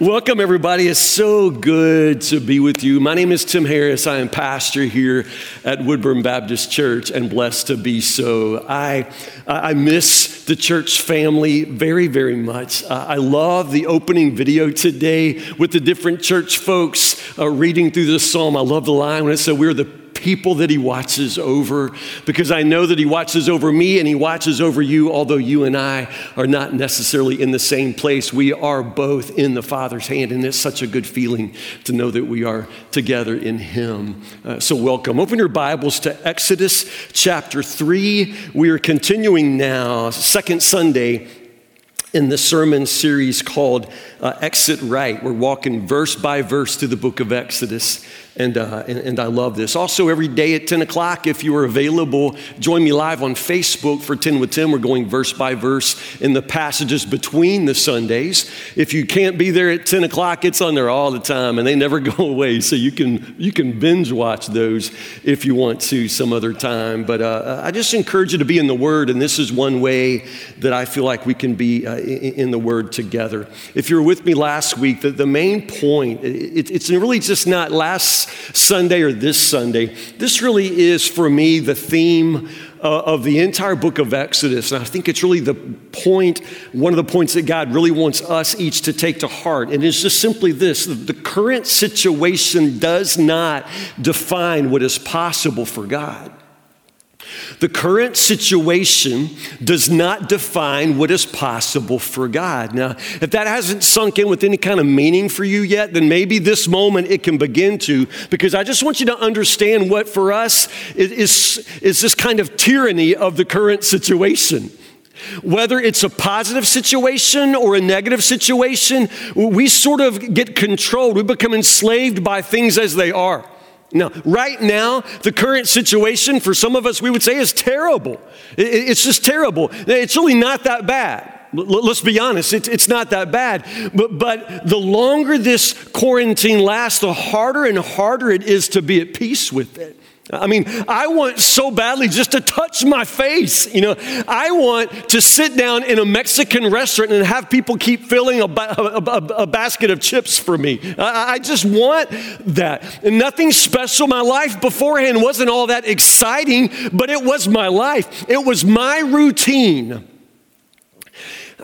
Welcome, everybody. It's so good to be with you. My name is Tim Harris. I am pastor here at Woodburn Baptist Church and blessed to be so. I, I miss the church family very, very much. Uh, I love the opening video today with the different church folks uh, reading through the psalm. I love the line when it said, We're the people that He watches over because I know that He watches over me and He watches over you, although you and I are not necessarily in the same place. We are both in the Father's hand, and it's such a good feeling to know that we are together in Him. Uh, so, welcome. Open your Bibles to Exodus chapter 3. We are continuing now, second Sunday in the sermon series called uh, Exit Right. We're walking verse by verse through the book of Exodus. And, uh, and, and, I love this. Also, every day at 10 o'clock, if you are available, join me live on Facebook for 10 with Tim. We're going verse by verse in the passages between the Sundays. If you can't be there at 10 o'clock, it's on there all the time and they never go away. So you can, you can binge watch those if you want to some other time. But uh, I just encourage you to be in the Word, and this is one way that I feel like we can be uh, in the Word together. If you were with me last week, the, the main point, it, it's really just not last Sunday or this Sunday. This really is for me the theme uh, of the entire book of Exodus. And I think it's really the point, one of the points that God really wants us each to take to heart. And it's just simply this the current situation does not define what is possible for God. The current situation does not define what is possible for God. Now, if that hasn't sunk in with any kind of meaning for you yet, then maybe this moment it can begin to, because I just want you to understand what for us is, is this kind of tyranny of the current situation. Whether it's a positive situation or a negative situation, we sort of get controlled. We become enslaved by things as they are. Now, right now, the current situation for some of us, we would say, is terrible. It's just terrible. It's really not that bad. Let's be honest, it's, not that bad. But, but the longer this quarantine lasts, the harder and harder it is to be at peace with it. I mean, I want so badly just to touch my face. You know, I want to sit down in a Mexican restaurant and have people keep filling a, a, a, a basket of chips for me. I, I, just want that. And nothing special. My life beforehand wasn't all that exciting, but it was my life. It was my routine.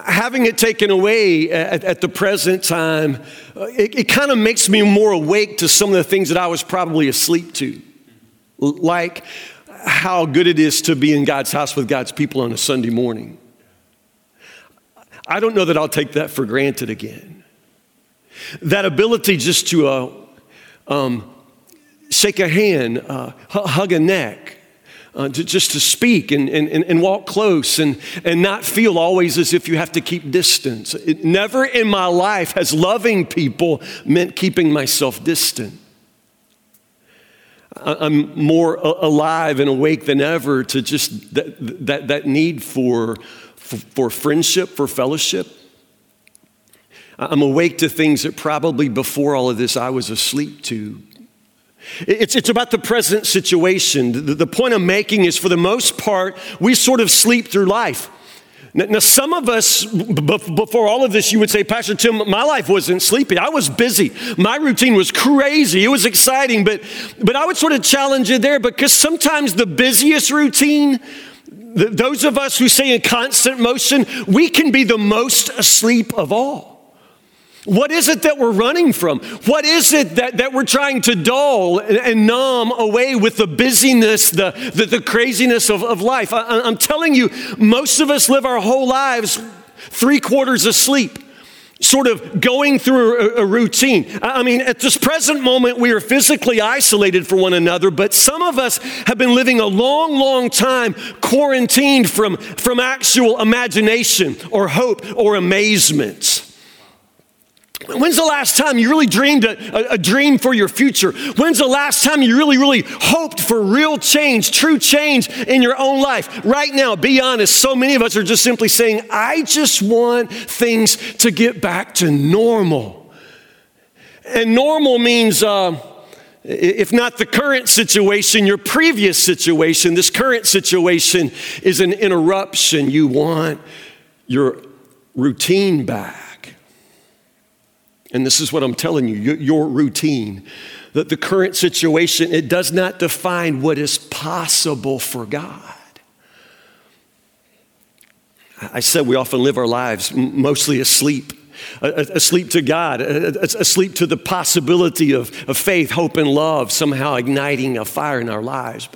Having it taken away at, at the present time, uh, it, it kind of makes me more awake to some of the things that I was probably asleep to like how good it is to be in God's house with God's people on a Sunday morning. I don't know that I'll take that for granted again. That ability just to uh, um, shake a hand, uh, hug a neck, uh, to, just to speak and, and, and walk close and, and not feel always as if you have to keep distance. It, never in my life has loving people meant keeping myself distant. I'm more alive and awake than ever to just that, that, that need for, for, friendship, for fellowship. I'm awake to things that probably before all of this I was asleep to. It's, it's about the present situation. The, the point I'm making is for the most part, we sort of sleep through life. Now, some of us, before all of this, you would say, Pastor Tim, my life wasn't sleepy. I was busy. My routine was crazy. It was exciting, but, but I would sort of challenge you there because sometimes the busiest routine, those of us who say in constant motion, we can be the most asleep of all. What is it that we're running from? What is it that, that we're trying to dull and, and numb away with the busyness, the, the, the craziness of, of life? I, I'm telling you, most of us live our whole lives three quarters asleep sort of going through a, routine. I mean, at this present moment, we are physically isolated from one another, but some of us have been living a long, long time quarantined from, from actual imagination or hope or amazement. When's the last time you really dreamed a, a, a, dream for your future? When's the last time you really, really hoped for real change, true change in your own life? Right now, be honest, so many of us are just simply saying, I just want things to get back to normal. And normal means, uh, if not the current situation, your previous situation, this current situation is an interruption. You want your routine back. And this is what I'm telling you your routine, that the current situation, it does not define what is possible for God. I said we often live our lives mostly asleep asleep to God, asleep to the possibility of, of faith, hope, and love somehow igniting a fire in our lives.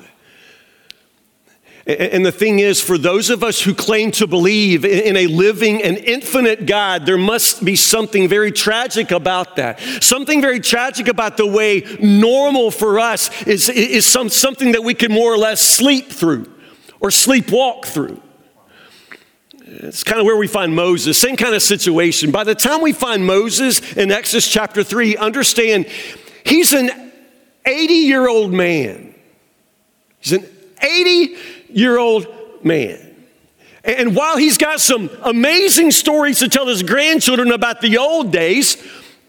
And the thing is, for those of us who claim to believe in a living and infinite God, there must be something very tragic about that. Something very tragic about the way normal for us is, is some, something that we can more or less sleep through or sleepwalk through. It's kind of where we find Moses, same kind of situation. By the time we find Moses in Exodus chapter 3, understand he's an 80 year old man. He's an 80 year old man. And while he's got some amazing stories to tell his grandchildren about the old days,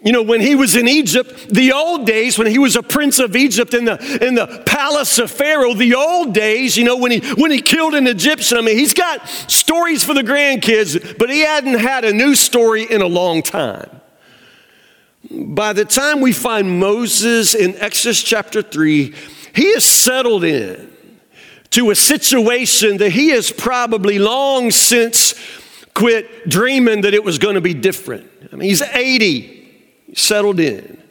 you know, when he was in Egypt, the old days, when he was a prince of Egypt in the, in the palace of Pharaoh, the old days, you know, when he, when he killed an Egyptian, I mean, he's got stories for the grandkids, but he hadn't had a new story in a long time. By the time we find Moses in Exodus chapter 3, he is settled in to a situation that he has probably long since quit dreaming that it was going to be different. I mean, he's 80 settled in.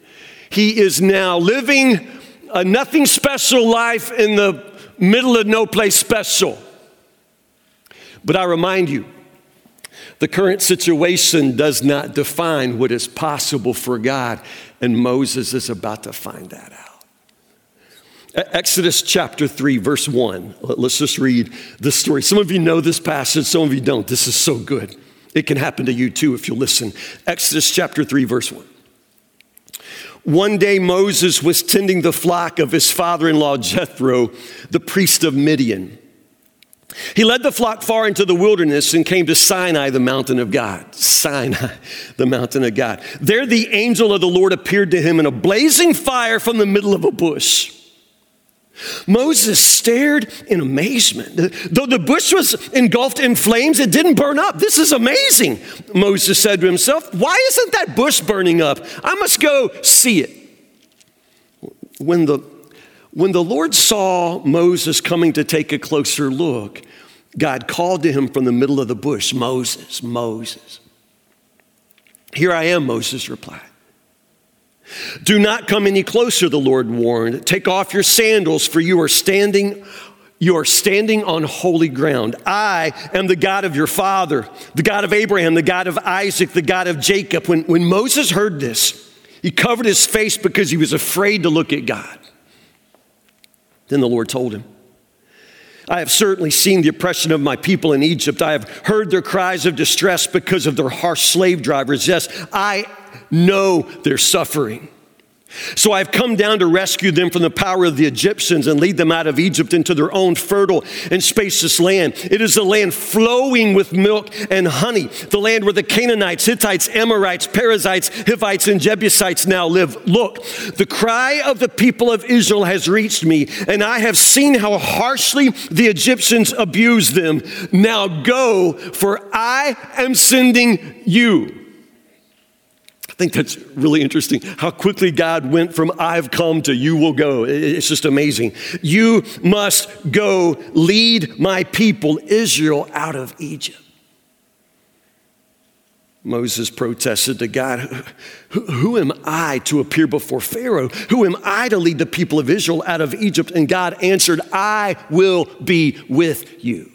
He is now living a nothing special life in the middle of no place special. But I remind you, the current situation does not define what is possible for God, and Moses is about to find that out. Exodus chapter 3, verse 1. Let's just read the story. Some of you know this passage, some of you don't. This is so good. It can happen to you too if you listen. Exodus chapter 3, verse 1. One day, Moses was tending the flock of his father in law, Jethro, the priest of Midian. He led the flock far into the wilderness and came to Sinai, the mountain of God. Sinai, the mountain of God. There, the angel of the Lord appeared to him in a blazing fire from the middle of a bush. Moses stared in amazement. Though the bush was engulfed in flames, it didn't burn up. This is amazing, Moses said to himself. Why isn't that bush burning up? I must go see it. When the, when the Lord saw Moses coming to take a closer look, God called to him from the middle of the bush Moses, Moses. Here I am, Moses replied. Do not come any closer, the Lord warned. Take off your sandals, for you are standing you are standing on holy ground. I am the God of your father, the God of Abraham, the God of Isaac, the God of Jacob. When, when Moses heard this, he covered his face because he was afraid to look at God. Then the Lord told him, I have certainly seen the oppression of my people in Egypt. I have heard their cries of distress because of their harsh slave drivers. Yes, I know their suffering. So I've come down to rescue them from the power of the Egyptians and lead them out of Egypt into their own fertile and spacious land. It is a land flowing with milk and honey, the land where the Canaanites, Hittites, Amorites, Perizzites, Hivites, and Jebusites now live. Look, the cry of the people of Israel has reached me, and I have seen how harshly the Egyptians abuse them. Now go, for I am sending you. Think that's really interesting how quickly God went from I've come to you will go. It's just amazing. You must go lead my people, Israel, out of Egypt. Moses protested to God, who, who, am I to appear before Pharaoh? Who am I to lead the people of Israel out of Egypt? And God answered, I will be with you.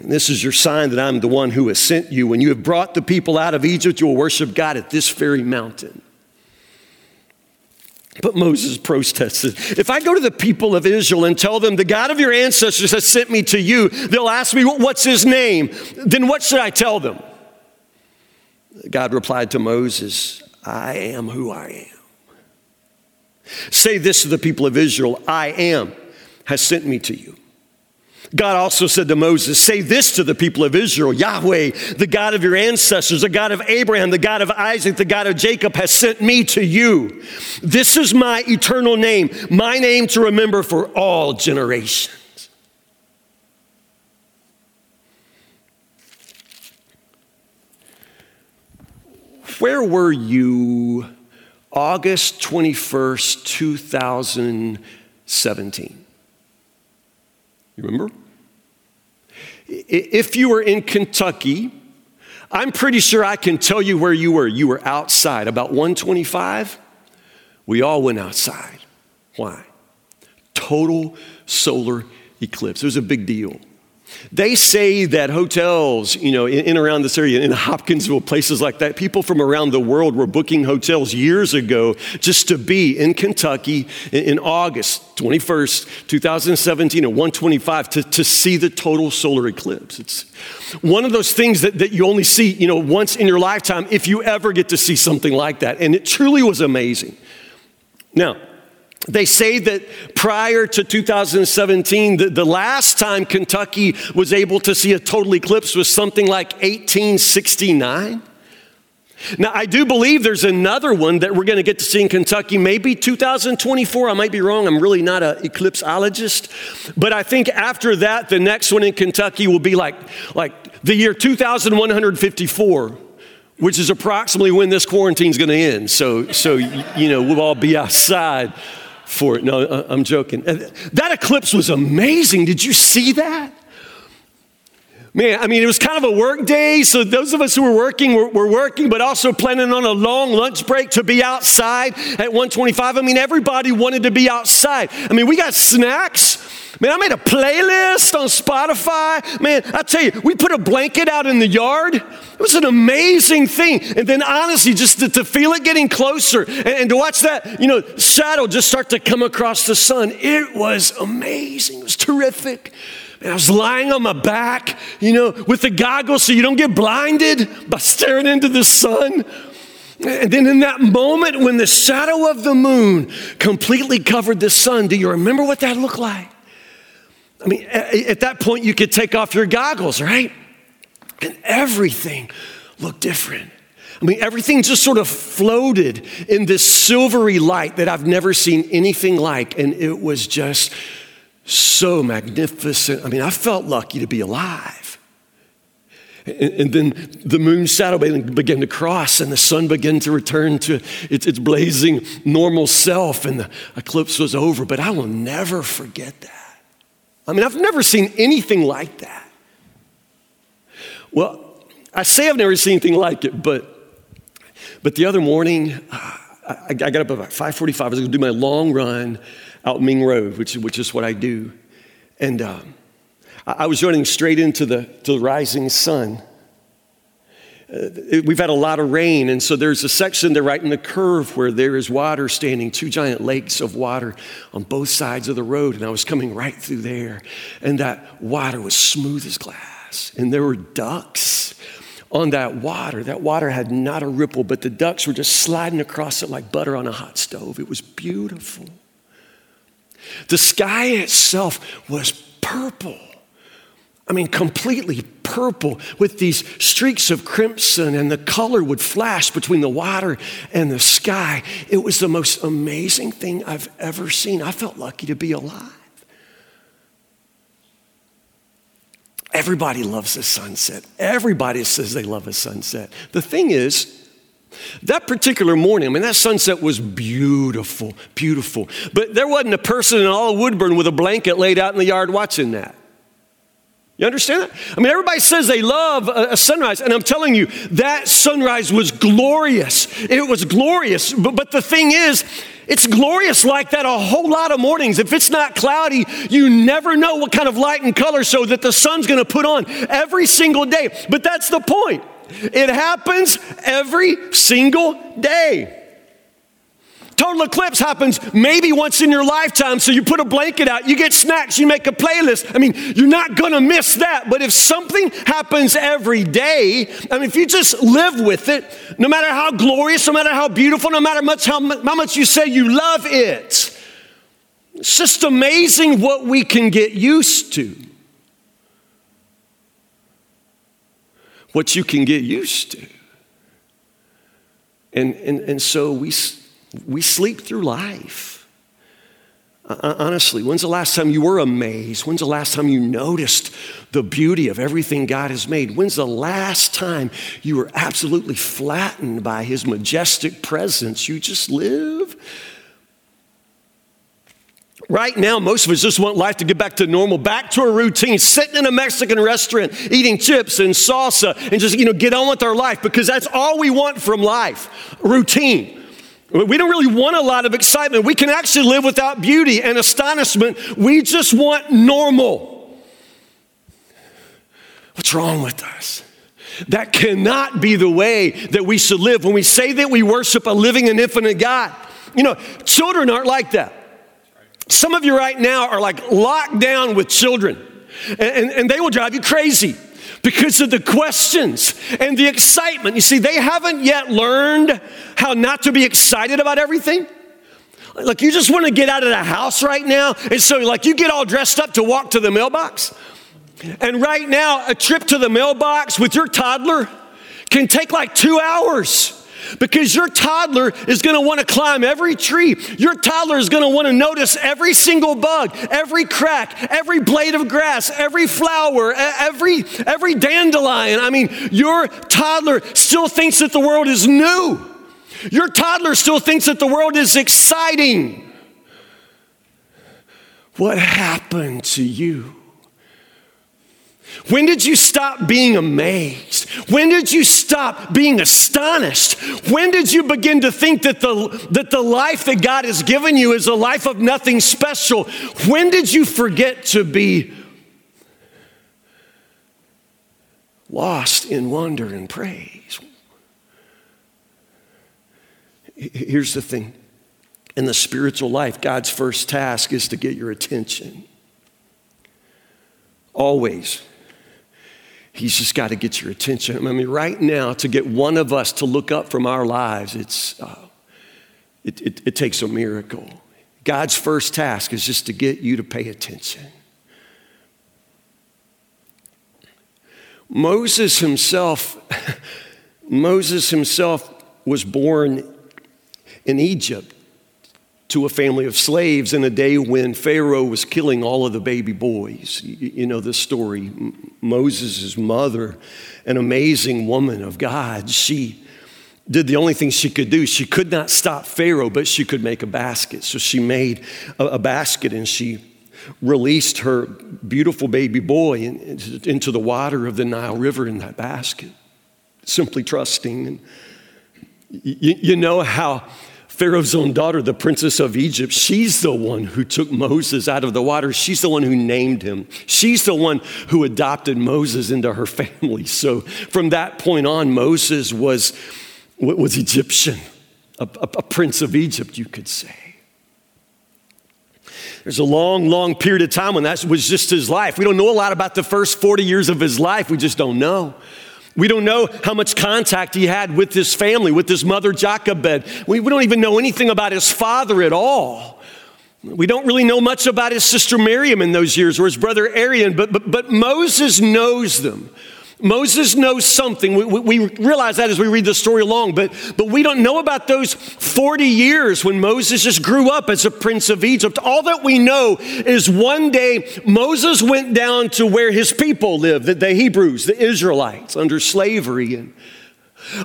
And this is your sign that I'm the one who has sent you. When you have brought the people out of Egypt, you will worship God at this very mountain. But Moses protested. If I go to the people of Israel and tell them, the God of your ancestors has sent me to you, they'll ask me, What's his name? Then what should I tell them? God replied to Moses, I am who I am. Say this to the people of Israel I am has sent me to you. God also said to Moses, Say this to the people of Israel Yahweh, the God of your ancestors, the God of Abraham, the God of Isaac, the God of Jacob, has sent me to you. This is my eternal name, my name to remember for all generations. where were you August 21st, 2017? You remember? If you were in Kentucky, I'm pretty sure I can tell you where you were. You were outside about 125. We all went outside. Why? Total solar eclipse. It was a big deal. They say that hotels, you know, in, in, around this area, in Hopkinsville, places like that, people from around the world were booking hotels years ago just to be in Kentucky in, in August 21st, 2017 at 125 to, to see the total solar eclipse. It's one of those things that, that you only see, you know, once in your lifetime if you ever get to see something like that. And it truly was amazing. Now, they say that prior to 2017, the, the, last time Kentucky was able to see a total eclipse was something like 1869. Now, I do believe there's another one that we're going to get to see in Kentucky, maybe 2024. I might be wrong. I'm really not an eclipseologist. But I think after that, the next one in Kentucky will be like, like the year 2154 which is approximately when this quarantine is going to end. So, so you know, we'll all be outside for it. No, uh, I'm joking. That eclipse was amazing. Did you see that? Man, I mean, it was kind of a work day, so those of us who were working were, were, working, but also planning on a long lunch break to be outside at 125. I mean, everybody wanted to be outside. I mean, we got snacks. Man, I made a playlist on Spotify. Man, I tell you, we put a blanket out in the yard. It was an amazing thing. And then honestly, just to, to feel it getting closer and, and to watch that, you know, shadow just start to come across the sun, it was amazing. It was terrific. And I was lying on my back, you know, with the goggles so you don't get blinded by staring into the sun. And then in that moment when the shadow of the moon completely covered the sun, do you remember what that looked like? I mean, at that point, you could take off your goggles, right? And everything looked different. I mean, everything just sort of floated in this silvery light that I've never seen anything like. And it was just so magnificent. I mean, I felt lucky to be alive. And, and then the moon shadow began to cross, and the sun began to return to its, its blazing normal self, and the eclipse was over. But I will never forget that. I mean, I've never seen anything like that. Well, I say I've never seen anything like it, but but the other morning, uh, I, I got up about 5:45. I was going to do my long run out Ming Road, which, which is what I do. And I, I, was running straight into the, to the rising sun. Uh, we've had a lot of rain, and so there's a section there right in the curve where there is water standing, two giant lakes of water on both sides of the road. And I was coming right through there, and that water was smooth as glass, and there were ducks on that water. That water had not a ripple, but the ducks were just sliding across it like butter on a hot stove. It was beautiful. The sky itself was purple. I mean, completely purple with these streaks of crimson, and the color would flash between the water and the sky. It was the most amazing thing I've ever seen. I felt lucky to be alive. Everybody loves a sunset. Everybody says they love a sunset. The thing is, that particular morning, I mean, that sunset was beautiful, beautiful. But there wasn't a person in all of Woodburn with a blanket laid out in the yard watching that. You understand that? I mean, everybody says they love a, sunrise, and I'm telling you, that sunrise was glorious. It was glorious. But, but the thing is, it's glorious like that a whole lot of mornings. If it's not cloudy, you never know what kind of light and color show that the sun's gonna put on every single day. But that's the point. It happens every single day. Total eclipse happens maybe once in your lifetime, so you put a blanket out, you get snacks, you make a playlist. I mean, you're not gonna miss that. But if something happens every day, I mean, if you just live with it, no matter how glorious, no matter how beautiful, no matter much how, how much you say you love it, it's just amazing what we can get used to. What you can get used to. And, and, and so we, we sleep through life. Uh, uh, honestly, when's the last time you were amazed? When's the last time you noticed the beauty of everything God has made? When's the last time you were absolutely flattened by His majestic presence? You just live. Right now, most of us just want life to get back to normal, back to a routine, sitting in a Mexican restaurant, eating chips and salsa, and just, you know, get on with our life because that's all we want from life routine. We don't really want a lot of excitement. We can actually live without beauty and astonishment. We just want normal. What's wrong with us? That cannot be the way that we should live when we say that we worship a living and infinite God. You know, children aren't like that. Some of you right now are like locked down with children, and, and, and they will drive you crazy because of the questions and the excitement. You see, they haven't yet learned how not to be excited about everything. Like, you just want to get out of the house right now. And so, like, you get all dressed up to walk to the mailbox. And right now, a trip to the mailbox with your toddler can take like two hours. Because your toddler is gonna wanna climb every tree. Your toddler is gonna wanna notice every single bug, every crack, every blade of grass, every flower, every, every dandelion. I mean, your toddler still thinks that the world is new. Your toddler still thinks that the world is exciting. What happened to you? When did you stop being amazed? When did you stop being astonished? When did you begin to think that the, that the life that God has given you is a life of nothing special? When did you forget to be lost in wonder and praise? Here's the thing in the spiritual life, God's first task is to get your attention. Always. He's just got to get your attention. I mean, right now, to get one of us to look up from our lives, it's, uh, it, it, it takes a miracle. God's first task is just to get you to pay attention. Moses himself, Moses himself was born in Egypt to a family of slaves in a day when Pharaoh was killing all of the baby boys. You, know the story. Moses' mother, an amazing woman of God, she did the only thing she could do. She could not stop Pharaoh, but she could make a basket. So she made a, a basket and she released her beautiful baby boy in, into the water of the Nile River in that basket, simply trusting. And you, you know how Pharaoh's own daughter, the princess of Egypt, she's the one who took Moses out of the water. She's the one who named him. She's the one who adopted Moses into her family. So from that point on, Moses was, was Egyptian, a, a, a prince of Egypt, you could say. There's a long, long period of time when that was just his life. We don't know a lot about the first 40 years of his life. We just don't know. We don't know how much contact he had with his family, with his mother Jochebed. We, we don't even know anything about his father at all. We don't really know much about his sister Miriam in those years or his brother Aaron, but, but, but Moses knows them. Moses knows something. We, we, we, realize that as we read the story along, but, but we don't know about those 40 years when Moses just grew up as a prince of Egypt. All that we know is one day Moses went down to where his people lived, the, the Hebrews, the Israelites, under slavery. And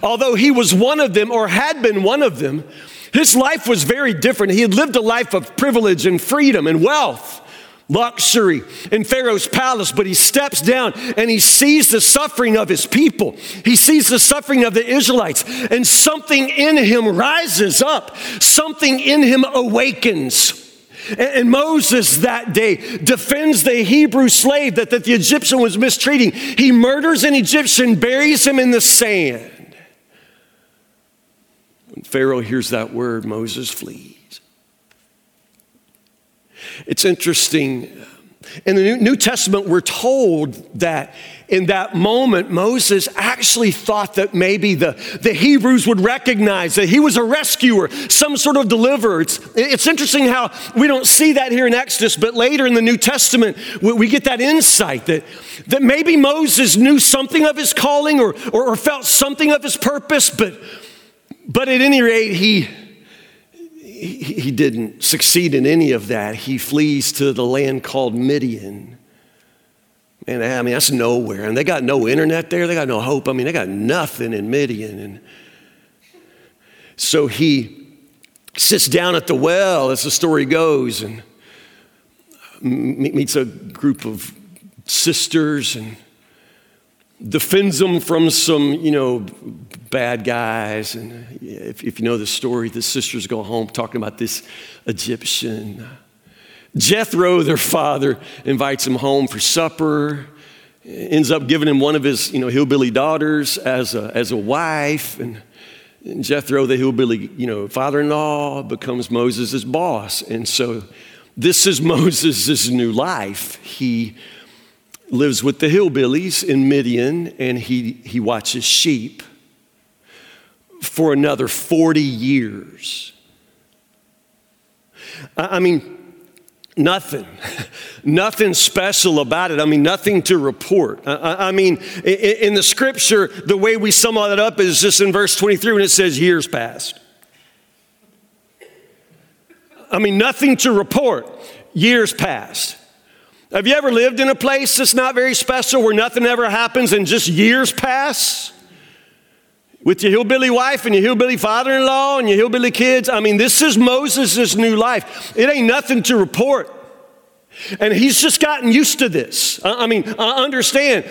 although he was one of them or had been one of them, his life was very different. He had lived a life of privilege and freedom and wealth luxury in Pharaoh's palace, but he steps down and he sees the suffering of his people. He sees the suffering of the Israelites, and something in him rises up, something in him awakens. And Moses that day defends the Hebrew slave that, that the Egyptian was mistreating. He murders an Egyptian, buries him in the sand. When Pharaoh hears that word, Moses flees. It's interesting. In the New Testament, we're told that in that moment, Moses actually thought that maybe the, the Hebrews would recognize that he was a rescuer, some sort of deliverer. It's, it's interesting how we don't see that here in Exodus, but later in the New Testament, we, we get that insight that, that maybe Moses knew something of his calling or, or, or felt something of his purpose, but, but at any rate, he, he, he didn't succeed in any of that. He flees to the land called Midian. And I mean, that's nowhere. And they got no internet there. They got no hope. I mean, they got nothing in Midian. And so he sits down at the well, as the story goes, and meets a group of sisters and defends them from some, you know, bad guys. And if, if you know the story, the sisters go home talking about this Egyptian. Jethro, their father, invites him home for supper, ends up giving him one of his, you know, hillbilly daughters as a, as a wife. And, and Jethro, the hillbilly, you know, father-in-law, becomes Moses' boss. And so this is Moses' new life. He lives with the hillbillies in Midian and he, he watches sheep for another 40 years. I mean, Nothing. nothing special about it. I mean, nothing to report. I, I mean, in, in, the scripture, the way we sum all that up is just in verse 23 when it says years passed. I mean, nothing to report. Years passed. Have you ever lived in a place that's not very special where nothing ever happens and just years pass? With your hillbilly wife and your hillbilly father in law and your hillbilly kids. I mean, this is Moses' new life. It ain't nothing to report. And he's just gotten used to this. I mean, I understand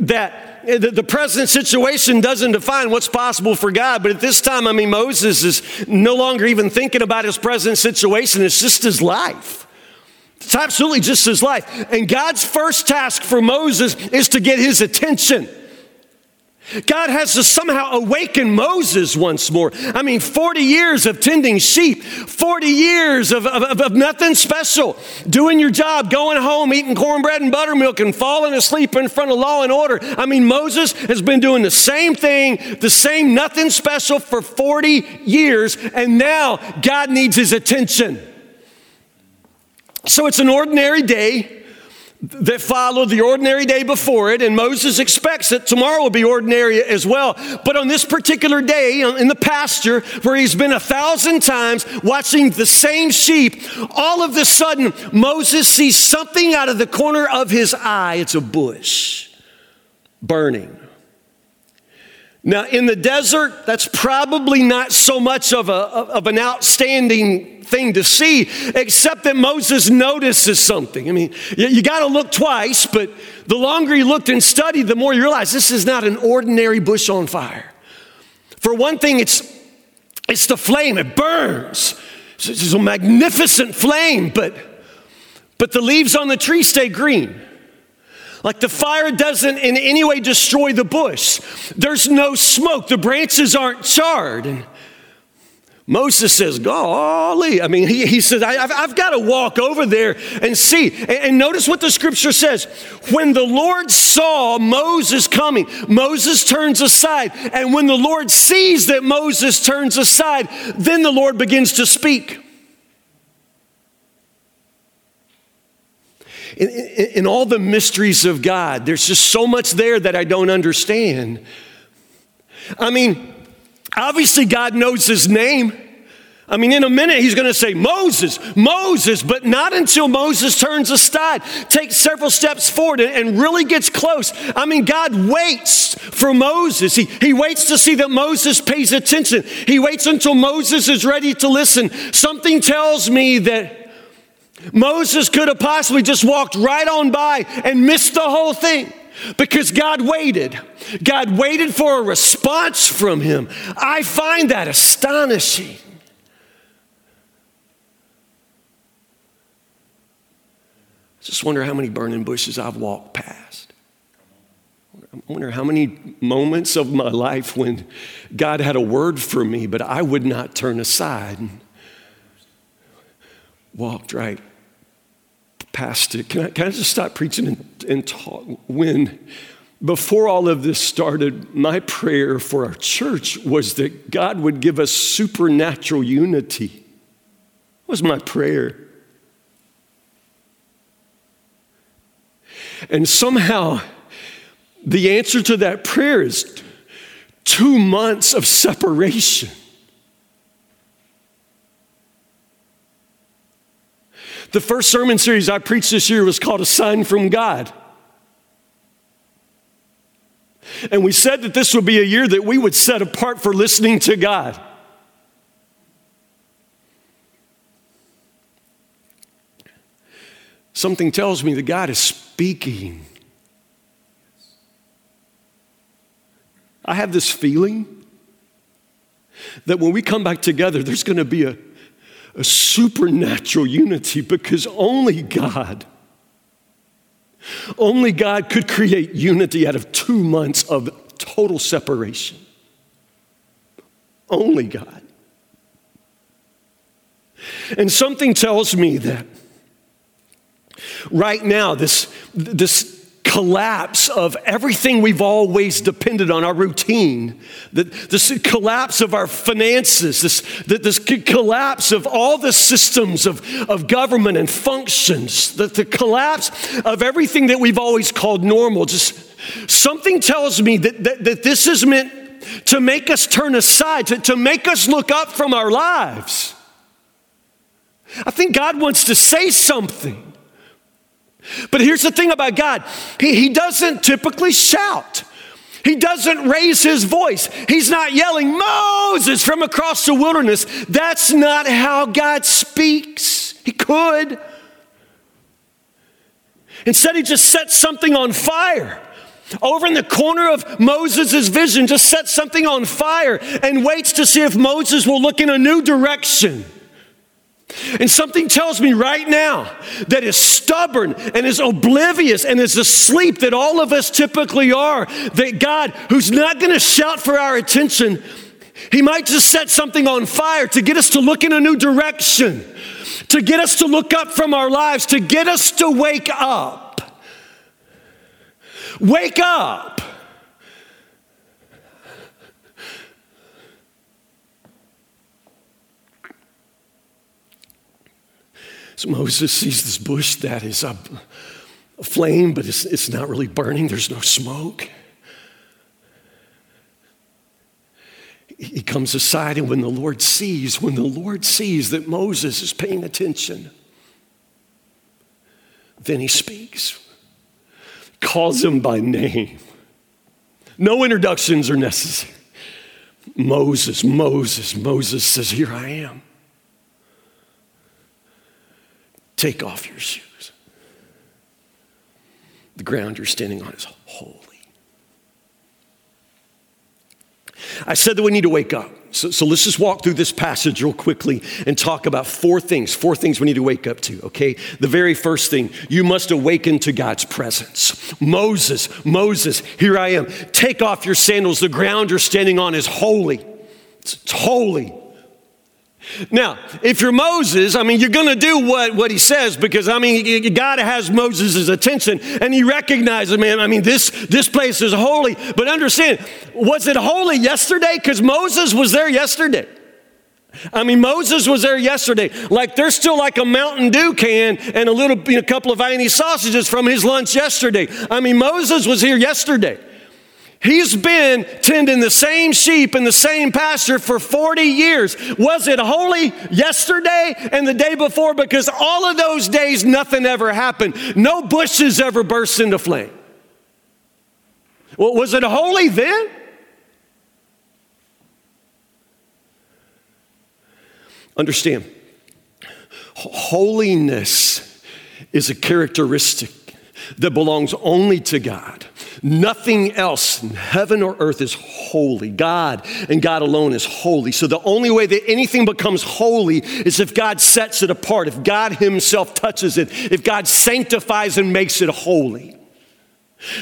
that the present situation doesn't define what's possible for God, but at this time, I mean, Moses is no longer even thinking about his present situation, it's just his life. It's absolutely just his life. And God's first task for Moses is to get his attention. God has to somehow awaken Moses once more. I mean, 40 years of tending sheep, 40 years of, of, of, nothing special, doing your job, going home, eating cornbread and buttermilk, and falling asleep in front of law and order. I mean, Moses has been doing the same thing, the same nothing special for 40 years, and now God needs his attention. So it's an ordinary day that followed the ordinary day before it, and Moses expects that tomorrow will be ordinary as well. But on this particular day in the pasture, where he's been a thousand times watching the same sheep, all of a sudden Moses sees something out of the corner of his eye. It's a bush burning. Now, in the desert, that's probably not so much of, a, of an outstanding thing to see, except that Moses notices something. I mean, you, you got to look twice, but the longer you looked and studied, the more you realize this is not an ordinary bush on fire. For one thing, it's, it's the flame, it burns. It's a magnificent flame, but, but the leaves on the tree stay green. Like the fire doesn't in any way destroy the bush. There's no smoke. The branches aren't charred. And Moses says, Golly. I mean, he, he says, I, have got to walk over there and see. And, and notice what the scripture says. When the Lord saw Moses coming, Moses turns aside. And when the Lord sees that Moses turns aside, then the Lord begins to speak. In, in, in all the mysteries of God, there's just so much there that I don't understand. I mean, obviously, God knows his name. I mean, in a minute, he's going to say, Moses, Moses, but not until Moses turns aside, takes several steps forward, and really gets close. I mean, God waits for Moses. He, he waits to see that Moses pays attention. He waits until Moses is ready to listen. Something tells me that Moses could have possibly just walked right on by and missed the whole thing because God waited. God waited for a response from him. I find that astonishing. I just wonder how many burning bushes I've walked past. I wonder how many moments of my life when God had a word for me, but I would not turn aside and walked right past it. Can I, can I just stop preaching and, and talk? When, before all of this started, my prayer for our church was that God would give us supernatural unity. Was my prayer. And somehow, the answer to that prayer is two months of separation. The first sermon series I preached this year was called A Sign from God. And we said that this would be a year that we would set apart for listening to God. Something tells me that God is speaking. I have this feeling that when we come back together, there's going to be a, a supernatural unity because only God, only God could create unity out of two months of total separation. Only God. And something tells me that right now, this, this collapse of everything we've always depended on, our routine, this collapse of our finances, this, this collapse of all the systems of, of government and functions, the, the collapse of everything that we've always called normal. Just something tells me that, that, that this is meant to make us turn aside, to, to make us look up from our lives. I think God wants to say something. But here's the thing about God He, he doesn't typically shout. He doesn't raise his voice. He's not yelling, Moses, from across the wilderness. That's not how God speaks. He could. Instead, he just sets something on fire. Over in the corner of Moses' vision, just sets something on fire and waits to see if Moses will look in a new direction. And something tells me right now that is stubborn and is oblivious and is asleep that all of us typically are, that God, who's not going to shout for our attention, He might just set something on fire to get us to look in a new direction, to get us to look up from our lives, to get us to wake up. Wake up. So Moses sees this bush that is a flame, but it's, it's not really burning, there's no smoke. He comes aside, and when the Lord sees, when the Lord sees that Moses is paying attention, then he speaks, calls him by name. No introductions are necessary. Moses, Moses, Moses says, Here I am. Take off your shoes. The ground you're standing on is holy. I said that we need to wake up. So, so, let's just walk through this passage real quickly and talk about four things. Four things we need to wake up to, okay? The very first thing, you must awaken to God's presence. Moses, Moses, here I am. Take off your sandals. The ground you're standing on is holy. It's, it's holy. Now, if you're Moses, I mean, you're going to do what, what he says because, I mean, God has Moses' attention and he recognizes, man, I mean, this, this place is holy. But understand, was it holy yesterday? Because Moses was there yesterday. I mean, Moses was there yesterday. Like, there's still like a Mountain Dew can and a little, you know, couple of Viennese sausages from his lunch yesterday. I mean, Moses was here yesterday. He's been tending the same sheep in the same pasture for 40 years. Was it holy yesterday and the day before? Because all of those days, nothing ever happened. No bushes ever burst into flame. Well, was it holy then? Understand, holiness is a characteristic that belongs only to God. Nothing else in heaven or earth is holy. God and God alone is holy. So the only way that anything becomes holy is if God sets it apart, if God Himself touches it, if God sanctifies and makes it holy.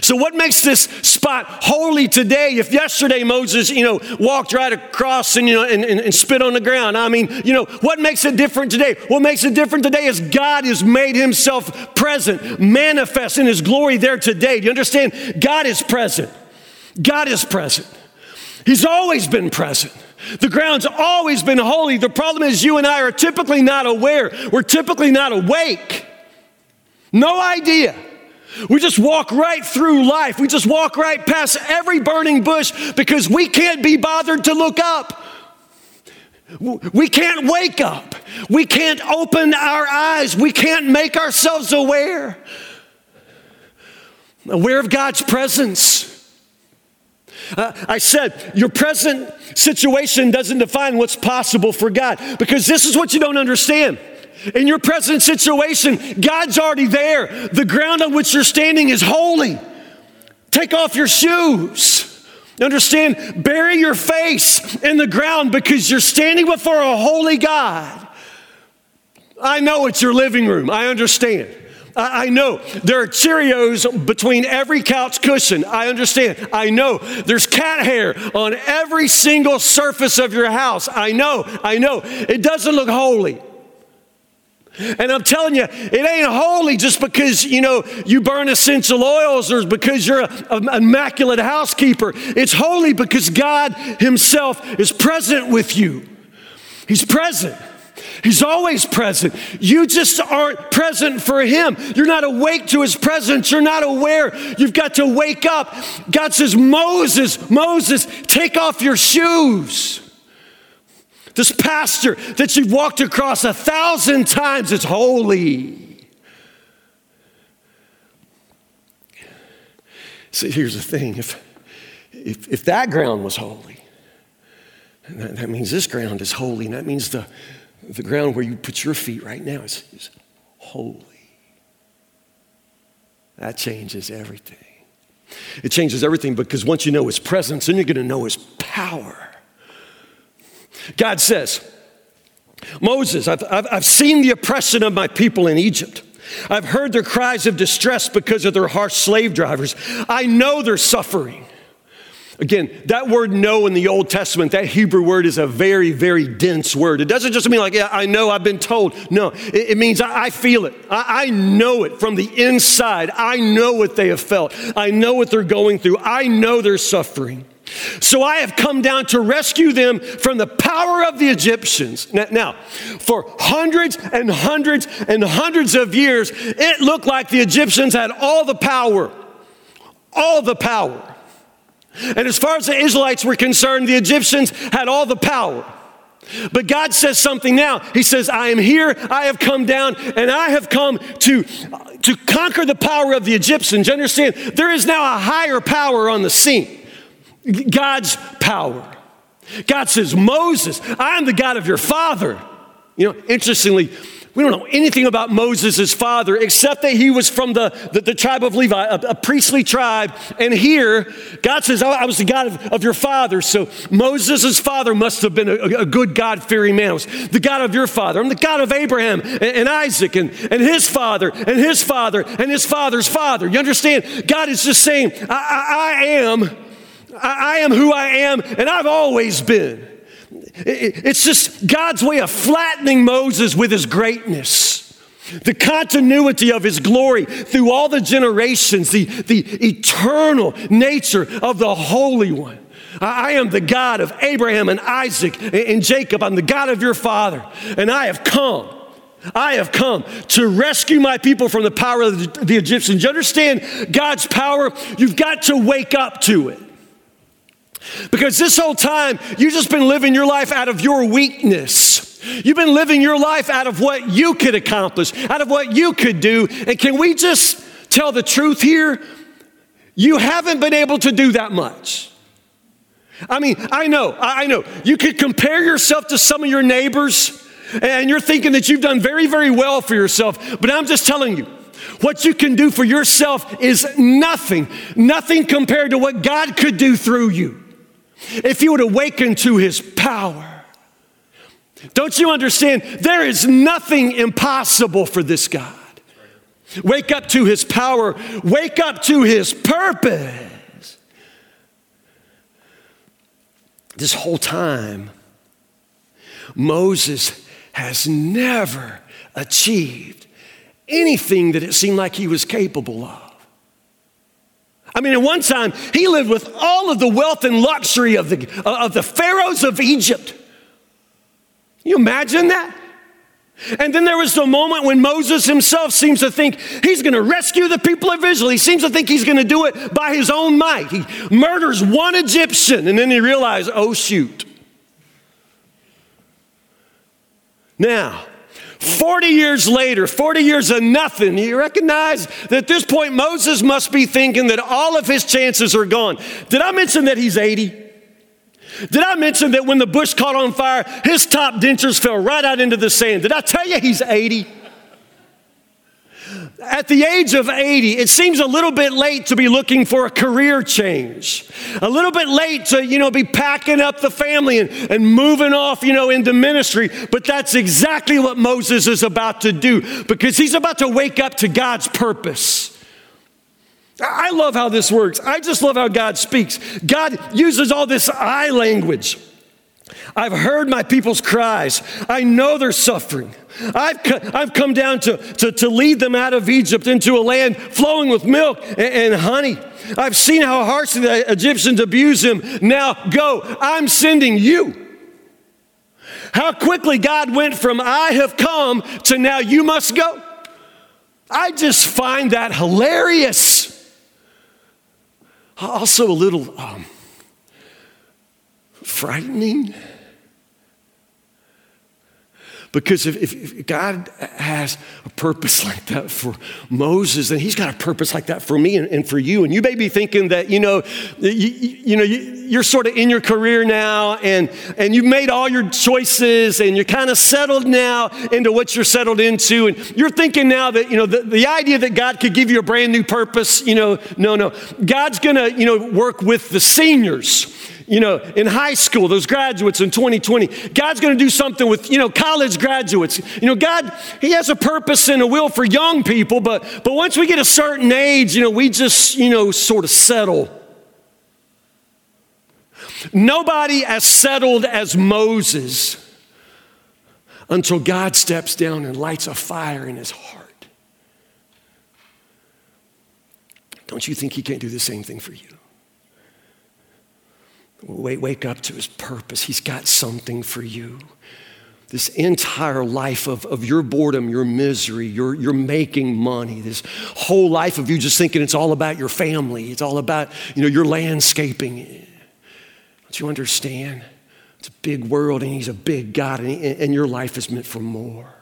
So, what makes this spot holy today? If yesterday Moses, you know, walked right across and, you know, and, and, and, spit on the ground, I mean, you know, what makes it different today? What makes it different today is God has made himself present, manifest in his glory there today. Do you understand? God is present. God is present. He's always been present. The ground's always been holy. The problem is, you and I are typically not aware, we're typically not awake. No idea. We just walk right through life. We just walk right past every burning bush because we can't be bothered to look up. We can't wake up We can't open our eyes. We can't make ourselves aware. Aware of God's presence. Uh, I said, your present situation doesn't define what's possible for God because this is what you don't understand. In your present situation, God's already there. The ground on which you're standing is holy. Take off your shoes. Understand, bury your face in the ground because you're standing before a holy God. I know it's your living room. I understand. I, know there are Cheerios between every couch cushion. I understand. I know there's cat hair on every single surface of your house. I know. I know. It doesn't look holy. And I'm telling you, it ain't holy just because, you know, you burn essential oils or because you're an immaculate housekeeper. It's holy because God Himself is present with you. He's present. He's always present. You just aren't present for Him. You're not awake to His presence. You're not aware. You've got to wake up. God says, Moses, Moses, take off your shoes. This pasture that you've walked across a thousand times is holy. See, here's the thing if, if, if that ground was holy, that, that, means this ground is holy, and that means the, the ground where you put your feet right now is, is holy. That changes everything. It changes everything because once you know His presence, then you're going to know His power. God says, Moses, I've, I've, I've, seen the oppression of my people in Egypt. I've heard their cries of distress because of their harsh slave drivers. I know their suffering. Again, that word know in the Old Testament, that Hebrew word is a very, very dense word. It doesn't just mean like, yeah, I know, I've been told. No, it, it means I, I, feel it. I, I know it from the inside. I know what they have felt. I know what they're going through. I know their suffering. So I have come down to rescue them from the power of the Egyptians. Now, for hundreds and hundreds and hundreds of years, it looked like the Egyptians had all the power. All the power. And as far as the Israelites were concerned, the Egyptians had all the power. But God says something now. He says, I am here, I have come down, and I have come to, to conquer the power of the Egyptians. You understand? There is now a higher power on the scene. God's power. God says, Moses, I am the God of your father. You know, interestingly, we don't know anything about Moses' father except that he was from the, the, the tribe of Levi, a, a, priestly tribe. And here, God says, I, I was the God of, of, your father. So Moses' father must have been a, a good God fearing man. I was the God of your father. I'm the God of Abraham and, and Isaac and, and his father and his father and his father's father. You understand? God is just saying, I, I, I am I, am who I am, and I've always been. It's just God's way of flattening Moses with his greatness. The continuity of his glory through all the generations, the, the eternal nature of the Holy One. I am the God of Abraham and Isaac and Jacob. I'm the God of your father. And I have come. I have come to rescue my people from the power of the Egyptians. You understand God's power? You've got to wake up to it. Because this whole time, you've just been living your life out of your weakness. You've been living your life out of what you could accomplish, out of what you could do. And can we just tell the truth here? You haven't been able to do that much. I mean, I know, I know. You could compare yourself to some of your neighbors, and you're thinking that you've done very, very well for yourself. But I'm just telling you, what you can do for yourself is nothing, nothing compared to what God could do through you if you would awaken to his power. Don't you understand? There is nothing impossible for this God. Wake up to his power, wake up to his purpose. This whole time, Moses has never achieved anything that it seemed like he was capable of. I mean, at one time, he lived with all of the wealth and luxury of the, uh, of the pharaohs of Egypt. You imagine that? And then there was the moment when Moses himself seems to think he's going to rescue the people of Israel. He seems to think he's going to do it by his own might. He murders one Egyptian, and then he realizes, oh, shoot. Now, 40 years later, 40 years of nothing, you recognize that at this point Moses must be thinking that all of his chances are gone. Did I mention that he's 80? Did I mention that when the bush caught on fire, his top dentures fell right out into the sand? Did I tell you he's 80? At the age of 80, it seems a little bit late to be looking for a career change. A little bit late to, you know, be packing up the family and, and moving off, you know, into ministry. But that's exactly what Moses is about to do because he's about to wake up to God's purpose. I love how this works. I just love how God speaks. God uses all this I language. I've heard my people's cries. I know they're suffering. I've, I've come down to, to, to lead them out of Egypt into a land flowing with milk and, and honey. I've seen how harshly the Egyptians abuse him. Now go, I'm sending you. How quickly God went from I have come to now you must go. I just find that hilarious. Also, a little um, frightening. Because if, if, God has a purpose like that for Moses, then he's got a purpose like that for me and, and for you. And you may be thinking that, you know, you, you know, you, are sort of in your career now and, and you've made all your choices and you're kind of settled now into what you're settled into. And you're thinking now that, you know, the, the idea that God could give you a brand new purpose, you know, no, no. God's going to, you know, work with the seniors you know, in high school, those graduates in 2020. God's going to do something with, you know, college graduates. You know, God, He has a purpose and a will for young people, but, but once we get a certain age, you know, we just, you know, sort of settle. Nobody as settled as Moses until God steps down and lights a fire in his heart. Don't you think He can't do the same thing for you? Wake, up to his purpose. He's got something for you. This entire life of, of your boredom, your misery, your, your making money, this whole life of you just thinking it's all about your family, it's all about you know, your landscaping. Don't you understand? It's a big world and he's a big God and, he, and your life is meant for more.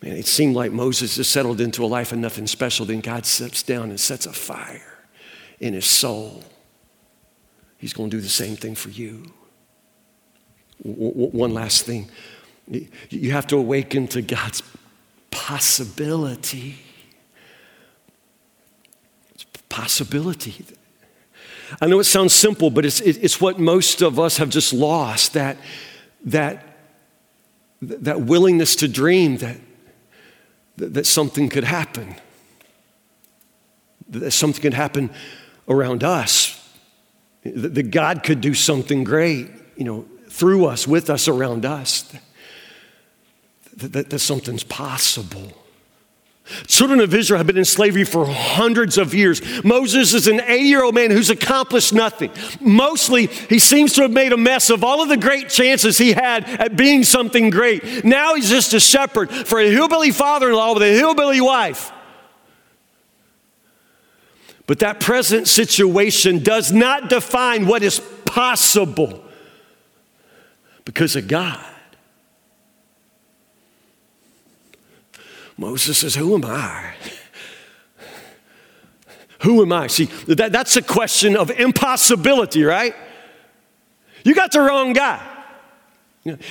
Man, it seemed like Moses just settled into a life of nothing special. Then God steps down and sets a fire in his soul. He's going to do the same thing for you. One last thing you have to awaken to God's possibility. It's possibility. I know it sounds simple, but it's, it's what most of us have just lost that, that, that willingness to dream that, that something could happen, that something could happen around us. That God could do something great, you know, through us, with us, around us. That, that, that something's possible. Children of Israel have been in slavery for hundreds of years. Moses is an 80 year old man who's accomplished nothing. Mostly, he seems to have made a mess of all of the great chances he had at being something great. Now he's just a shepherd for a hillbilly father in law with a hillbilly wife. But that present situation does not define what is possible because of God. Moses says, Who am I? Who am I? See, that, that's a question of impossibility, right? You got the wrong guy.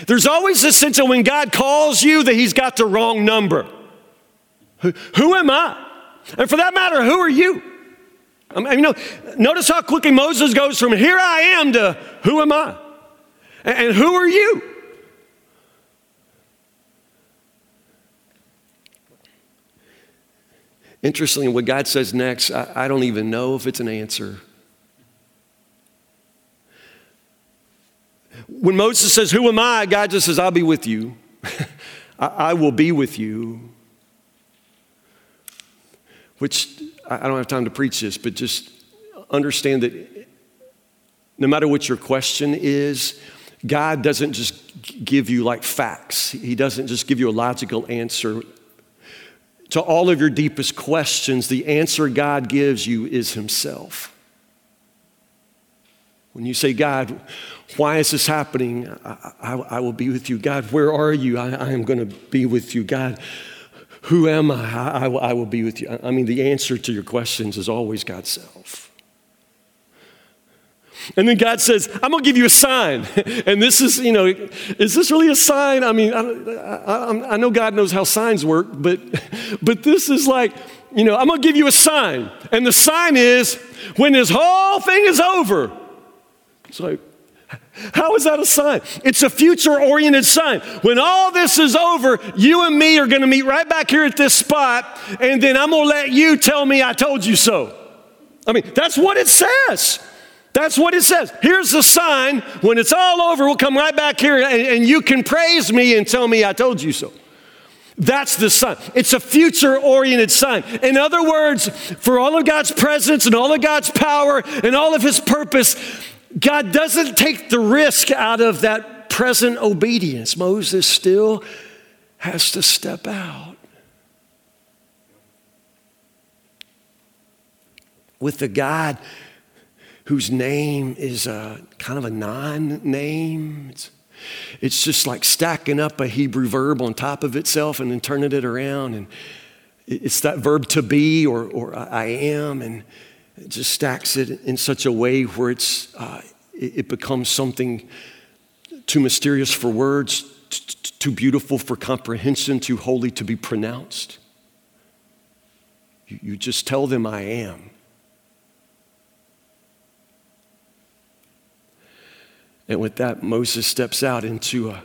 There's always a sense of when God calls you that He's got the wrong number. Who, who am I? And for that matter, who are you? I mean, you know, notice how quickly Moses goes from here I am to who am I? And, who are you? Interestingly, what God says next, I, I don't even know if it's an answer. When Moses says, Who am I? God just says, I'll be with you. I, I will be with you. Which I don't have time to preach this, but just understand that no matter what your question is, God doesn't just give you like facts. He doesn't just give you a logical answer. To all of your deepest questions, the answer God gives you is Himself. When you say, God, why is this happening? I, I, I will be with you. God, where are you? I, I am going to be with you. God, who am I? I, I will be with you. I mean, the answer to your questions is always God's self. And then God says, I'm going to give you a sign. And this is, you know, is this really a sign? I mean, I, I, I know God knows how signs work, but, but this is like, you know, I'm going to give you a sign. And the sign is when this whole thing is over. It's like, how is that a sign? It's a future oriented sign. When all this is over, you and me are going to meet right back here at this spot, and then I'm going to let you tell me I told you so. I mean, that's what it says. That's what it says. Here's the sign. When it's all over, we'll come right back here and, and you can praise me and tell me I told you so. That's the sign. It's a future oriented sign. In other words, for all of God's presence and all of God's power and all of his purpose, God doesn't take the risk out of that present obedience. Moses still has to step out. With the God whose name is a kind of a non name. It's, it's just like stacking up a Hebrew verb on top of itself and then turning it around. And it's that verb to be or, or I am. And it just stacks it in such a way where it's, uh, it becomes something too mysterious for words, t- too beautiful for comprehension, too holy to be pronounced. You, you just tell them I am. And with that, Moses steps out into a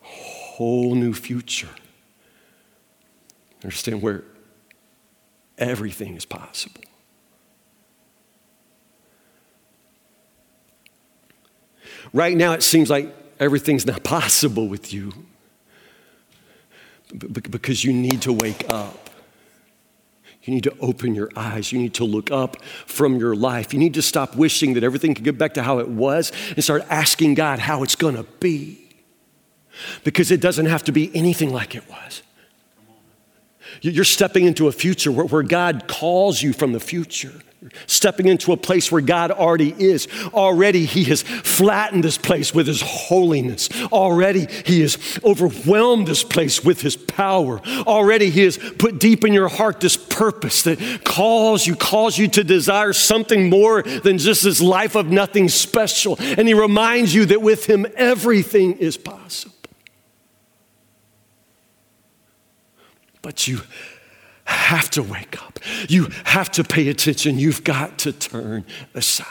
whole new future. Understand where everything is possible. Right now, it seems like everything's not possible with you because you need to wake up. You need to open your eyes. You need to look up from your life. You need to stop wishing that everything could get back to how it was and start asking God how it's going to be. Because it doesn't have to be anything like it was. You're stepping into a future where, where God calls you from the future stepping into a place where God already is. Already, He has flattened this place with His holiness. Already, He has overwhelmed this place with His power. Already, He has put deep in your heart this purpose that calls you, calls you to desire something more than just this life of nothing special. And He reminds you that with Him, everything is possible. But you have to wake up. You have to pay attention. You've got to turn aside.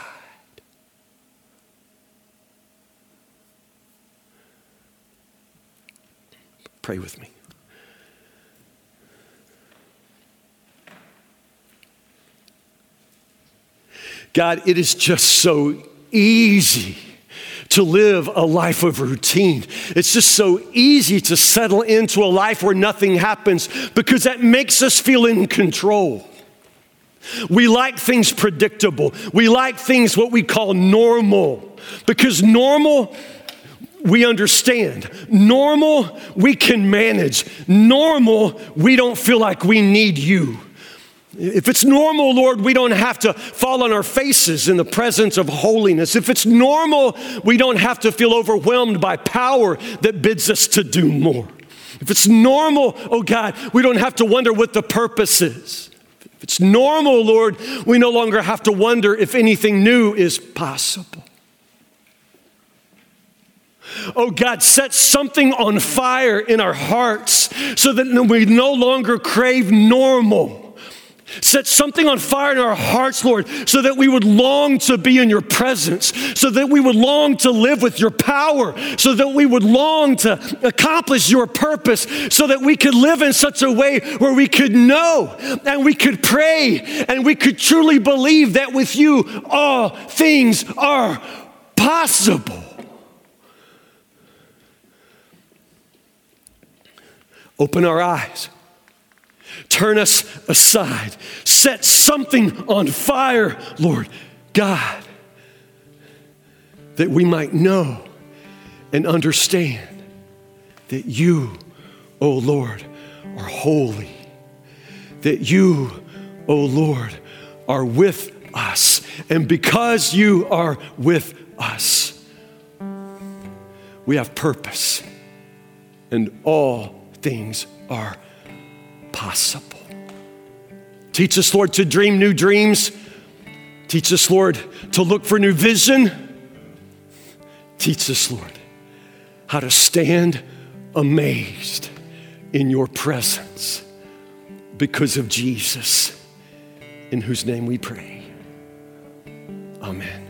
Pray with me. God, it is just so easy to live a life of routine. It's just so easy to settle into a life where nothing happens because that makes us feel in control. We like things predictable. We like things what we call normal because normal we understand. Normal, we can manage. Normal, we don't feel like we need you. If it's normal, Lord, we don't have to fall on our faces in the presence of holiness. If it's normal, we don't have to feel overwhelmed by power that bids us to do more. If it's normal, oh God, we don't have to wonder what the purpose is. If it's normal, Lord, we no longer have to wonder if anything new is possible. Oh God, set something on fire in our hearts so that we no longer crave normal Set something on fire in our hearts, Lord, so that we would long to be in your presence, so that we would long to live with your power, so that we would long to accomplish your purpose, so that we could live in such a way where we could know and we could pray and we could truly believe that with you all things are possible. Open our eyes Turn us aside. Set something on fire, Lord God, that we might know and understand that you, O oh Lord, are holy, that you, O oh Lord, are with us And because you are with us, we have purpose, and all things are possible. Teach us, Lord, to dream new dreams. Teach us, Lord, to look for new vision. Teach us, Lord, how to stand amazed in your presence because of Jesus, in whose name we pray. Amen.